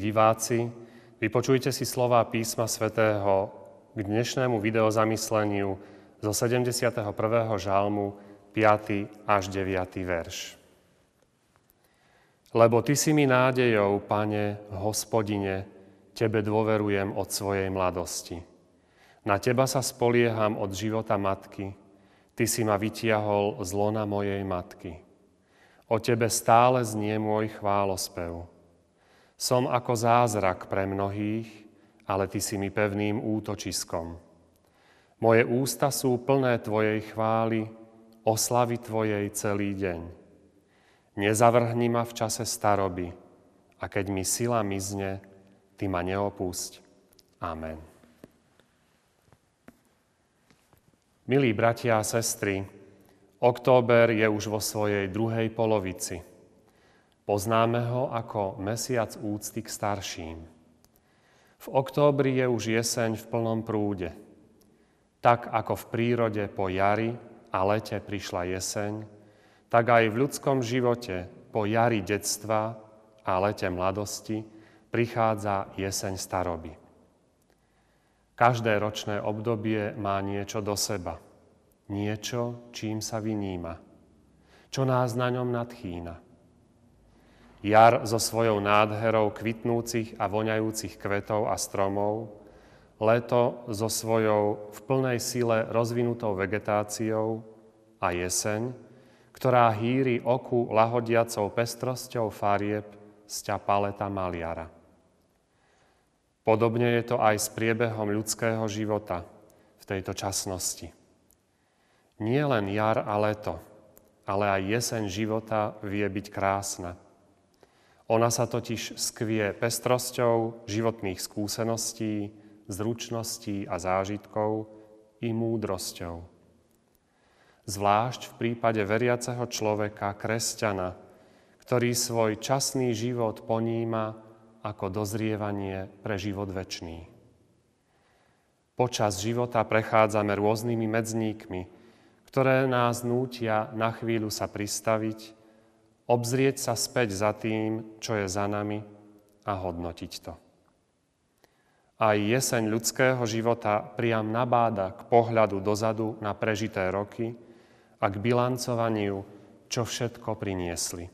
Diváci, vypočujte si slova písma svätého k dnešnému videozamysleniu zo 71. žalmu 5. až 9. verš. Lebo Ty si mi nádejou, Pane, Hospodine, Tebe dôverujem od svojej mladosti. Na Teba sa spolieham od života matky. Ty si ma vytiahol z lona mojej matky. O Tebe stále znie môj chválospev. Som ako zázrak pre mnohých, ale Ty si mi pevným útočiskom. Moje ústa sú plné Tvojej chvály, oslavy Tvojej celý deň. Nezavrhni ma v čase staroby a keď mi sila mizne, Ty ma neopúšť. Amen. Milí bratia a sestry, október je už vo svojej druhej polovici – Poznáme ho ako mesiac úcty k starším. V októbri je už jeseň v plnom prúde. Tak ako v prírode po jari a lete prišla jeseň, tak aj v ľudskom živote po jari detstva a lete mladosti prichádza jeseň staroby. Každé ročné obdobie má niečo do seba. Niečo, čím sa vyníma. Čo nás na ňom nadchýna. Jar so svojou nádherou kvitnúcich a voňajúcich kvetov a stromov, leto so svojou v plnej sile rozvinutou vegetáciou a jeseň, ktorá hýri oku lahodiacou pestrosťou farieb z paleta maliara. Podobne je to aj s priebehom ľudského života v tejto časnosti. Nie len jar a leto, ale aj jeseň života vie byť krásna – ona sa totiž skvie pestrosťou životných skúseností, zručností a zážitkov i múdrosťou. Zvlášť v prípade veriaceho človeka, kresťana, ktorý svoj časný život poníma ako dozrievanie pre život večný. Počas života prechádzame rôznymi medzníkmi, ktoré nás nútia na chvíľu sa pristaviť obzrieť sa späť za tým, čo je za nami a hodnotiť to. Aj jeseň ľudského života priam nabáda k pohľadu dozadu na prežité roky a k bilancovaniu, čo všetko priniesli.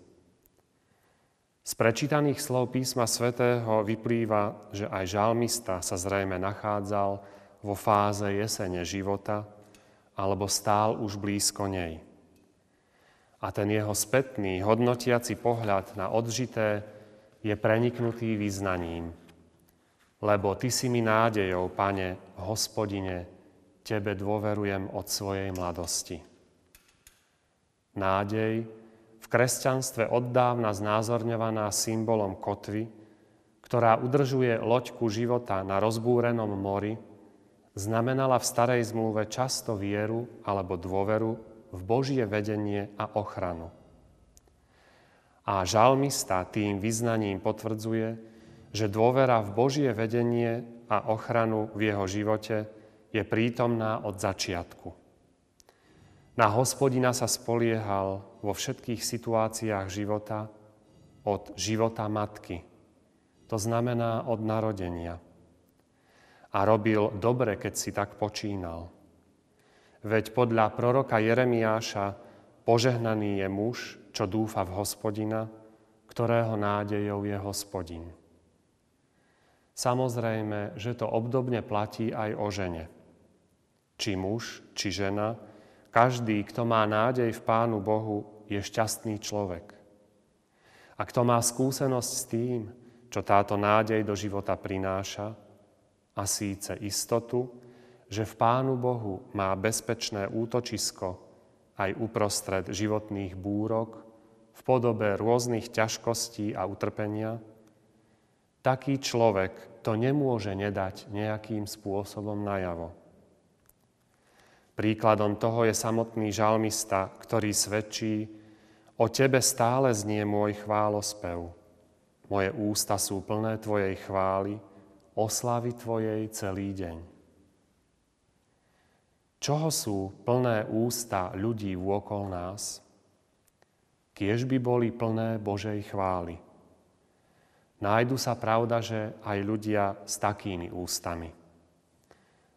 Z prečítaných slov písma svätého vyplýva, že aj žalmista sa zrejme nachádzal vo fáze jesene života alebo stál už blízko nej. A ten jeho spätný, hodnotiaci pohľad na odžité je preniknutý význaním. Lebo Ty si mi nádejou, Pane, Hospodine, Tebe dôverujem od svojej mladosti. Nádej, v kresťanstve oddávna znázorňovaná symbolom kotvy, ktorá udržuje loďku života na rozbúrenom mori, znamenala v starej zmluve často vieru alebo dôveru v Božie vedenie a ochranu. A žalmista tým vyznaním potvrdzuje, že dôvera v Božie vedenie a ochranu v jeho živote je prítomná od začiatku. Na hospodina sa spoliehal vo všetkých situáciách života od života matky. To znamená od narodenia. A robil dobre, keď si tak počínal. Veď podľa proroka Jeremiáša požehnaný je muž, čo dúfa v hospodina, ktorého nádejou je hospodin. Samozrejme, že to obdobne platí aj o žene. Či muž, či žena, každý, kto má nádej v Pánu Bohu, je šťastný človek. A kto má skúsenosť s tým, čo táto nádej do života prináša, a síce istotu, že v Pánu Bohu má bezpečné útočisko aj uprostred životných búrok v podobe rôznych ťažkostí a utrpenia, taký človek to nemôže nedať nejakým spôsobom najavo. Príkladom toho je samotný žalmista, ktorý svedčí, o tebe stále znie môj chválospev. Moje ústa sú plné tvojej chvály, oslavy tvojej celý deň. Čoho sú plné ústa ľudí vôkol nás? Kiež by boli plné Božej chvály. Nájdu sa pravda, že aj ľudia s takými ústami.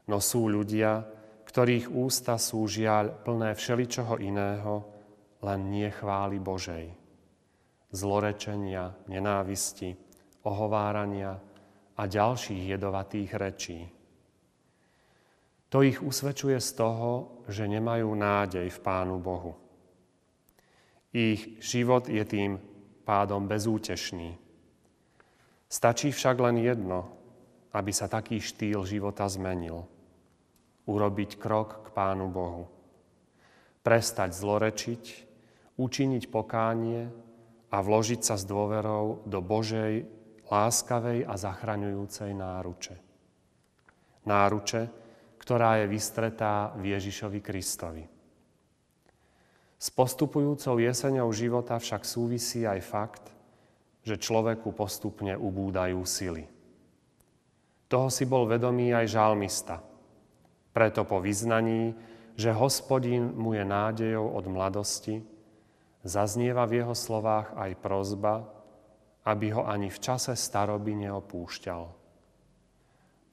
No sú ľudia, ktorých ústa sú žiaľ plné všeličoho iného, len nie chváli Božej. Zlorečenia, nenávisti, ohovárania a ďalších jedovatých rečí. To ich usvedčuje z toho, že nemajú nádej v Pánu Bohu. Ich život je tým pádom bezútešný Stačí však len jedno, aby sa taký štýl života zmenil. Urobiť krok k Pánu Bohu. Prestať zlorečiť, učiniť pokánie a vložiť sa s dôverou do Božej láskavej a zachraňujúcej náruče. Náruče, ktorá je vystretá v Ježišovi Kristovi. S postupujúcou jeseňou života však súvisí aj fakt, že človeku postupne ubúdajú sily. Toho si bol vedomý aj žalmista. Preto po vyznaní, že hospodin mu je nádejou od mladosti, zaznieva v jeho slovách aj prozba, aby ho ani v čase staroby neopúšťal.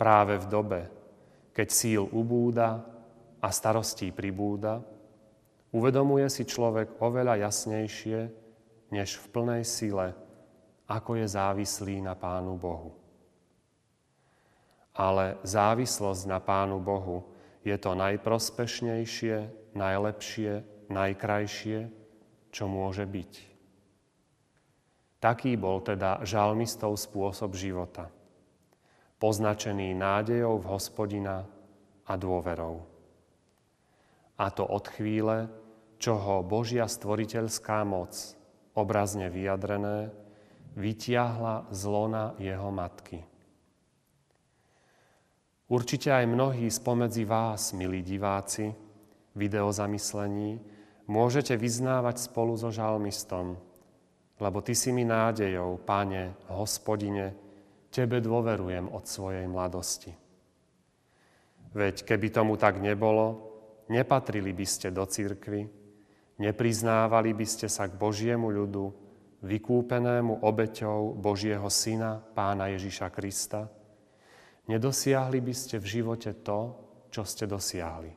Práve v dobe, keď síl ubúda a starostí pribúda, uvedomuje si človek oveľa jasnejšie, než v plnej sile ako je závislý na Pánu Bohu. Ale závislosť na Pánu Bohu je to najprospešnejšie, najlepšie, najkrajšie, čo môže byť. Taký bol teda žalmistov spôsob života, poznačený nádejou v hospodina a dôverou. A to od chvíle, čo ho Božia stvoriteľská moc, obrazne vyjadrené, vytiahla z lona jeho matky. Určite aj mnohí spomedzi vás, milí diváci, videozamyslení, môžete vyznávať spolu so žalmistom, lebo Ty si mi nádejou, Pane, Hospodine, Tebe dôverujem od svojej mladosti. Veď keby tomu tak nebolo, nepatrili by ste do cirkvy, nepriznávali by ste sa k Božiemu ľudu, vykúpenému obeťou Božieho Syna, Pána Ježiša Krista, nedosiahli by ste v živote to, čo ste dosiahli.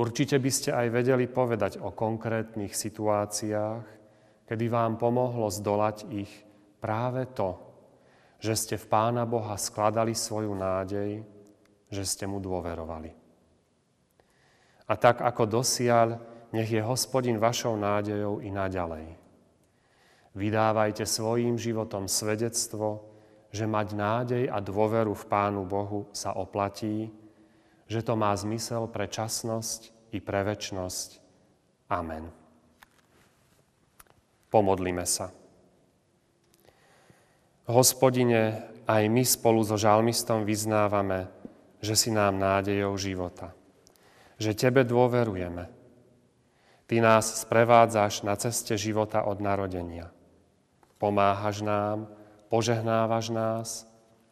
Určite by ste aj vedeli povedať o konkrétnych situáciách, kedy vám pomohlo zdolať ich práve to, že ste v Pána Boha skladali svoju nádej, že ste mu dôverovali. A tak ako dosiaľ, nech je hospodin vašou nádejou i naďalej. Vydávajte svojím životom svedectvo, že mať nádej a dôveru v Pánu Bohu sa oplatí, že to má zmysel pre časnosť i pre väčnosť. Amen. Pomodlime sa. Hospodine, aj my spolu so žalmistom vyznávame, že si nám nádejou života. Že Tebe dôverujeme. Ty nás sprevádzaš na ceste života od narodenia. Pomáhaš nám, požehnávaš nás,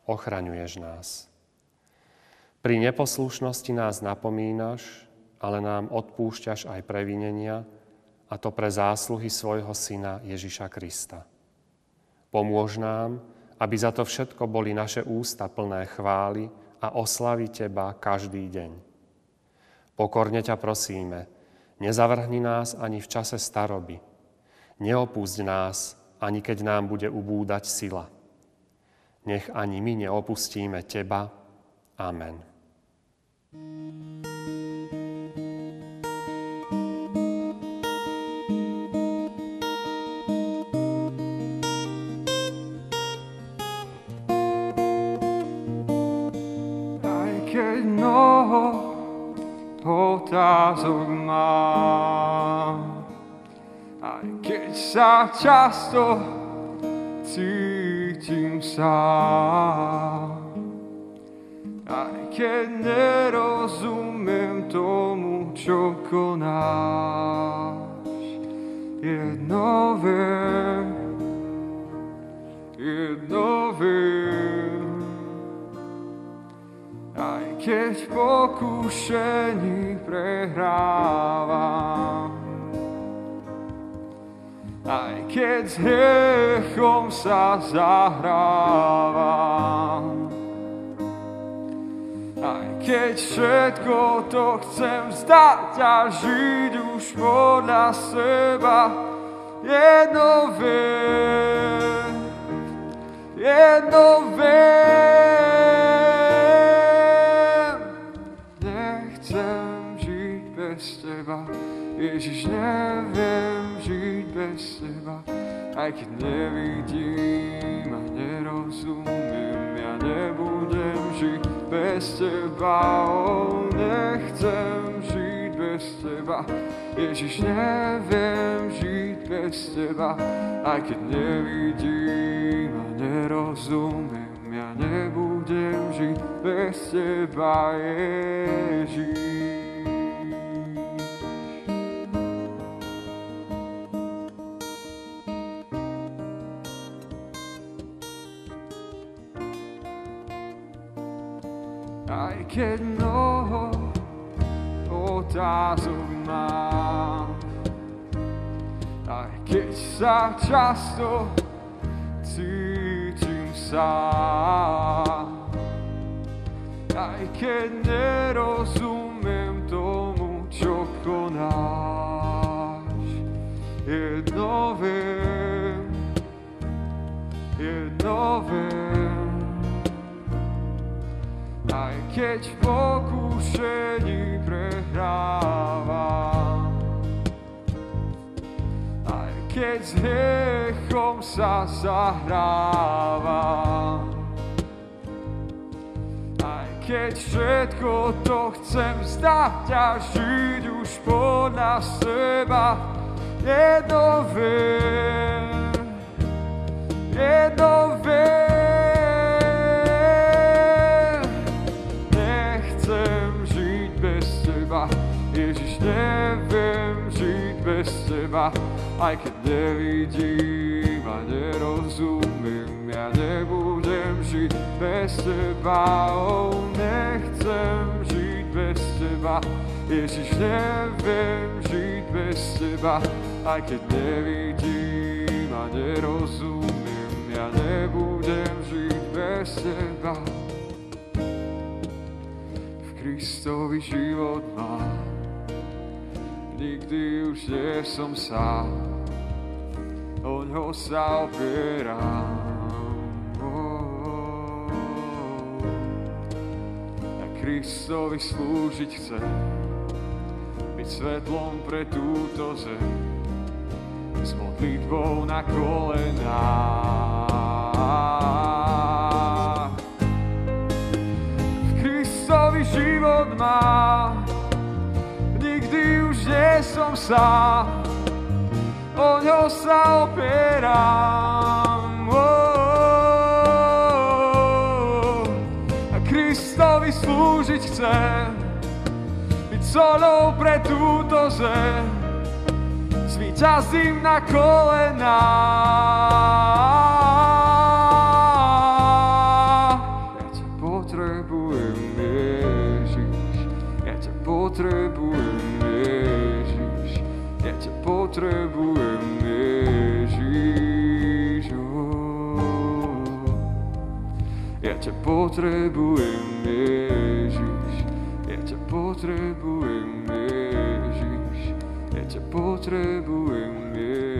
ochraňuješ nás. Pri neposlušnosti nás napomínaš, ale nám odpúšťaš aj previnenia, a to pre zásluhy svojho Syna Ježiša Krista. Pomôž nám, aby za to všetko boli naše ústa plné chvály a oslavy Teba každý deň. Pokorne ťa prosíme, nezavrhni nás ani v čase staroby. Neopúsť nás, ani keď nám bude ubúdať sila. Nech ani my neopustíme Teba. Amen. Aj sa často cítim sám. Aj keď nerozumiem tomu, čo konáš, jedno viem, jedno viem. Aj keď pokúšení prehrávam, keď s hriechom sa zahrávam. Aj keď všetko to chcem vzdať a žiť už podľa seba, jedno viem, jedno viem. Nechcem žiť bez teba, Ježiš, neviem bez teba, aj keď nevidím a nerozumiem, ja nebudem žiť bez teba, oh, nechcem žiť bez teba. Ježiš, neviem žiť bez teba, aj keď nevidím a nerozumiem, ja nebudem žiť bez teba, Ježiš. Aj keď mnoho otázok mám, aj keď sa často cítim sám, aj keď nerozumiem tomu, čo konáš, keď v pokúšení prehrávam. Aj keď s hriechom sa zahrávam. Aj keď všetko to chcem vzdať a žiť už podľa seba, jedno viem, jedno viem. Neviem žiť bez teba, aj keď nevidím a nerozumiem, ja nebudem žiť bez teba, oh, nechcem žiť bez teba, Ježiš, neviem žiť bez teba, aj keď nevidím a nerozumiem, ja nebudem žiť bez teba. V Kristovi život mám, nikdy už nie som sám, o ňo sa opieram. Oh. A Kristovi slúžiť chcem, byť svetlom pre túto zem, s modlitbou na kolenách. V Kristovi život má, nie som sám, o ňo sa opieram. Oh, a Kristovi slúžiť chcem, byť solou pre túto zem, zvíťazím na kolenách. Potrebujem, Ježiš, ja ťa potrebujem, ťa potrebujem, Ježiš. Ja ťa potrebujem, Ježiš, ja ťa potrebujem, Ježiš, ja ťa potrebujem, Ježiš.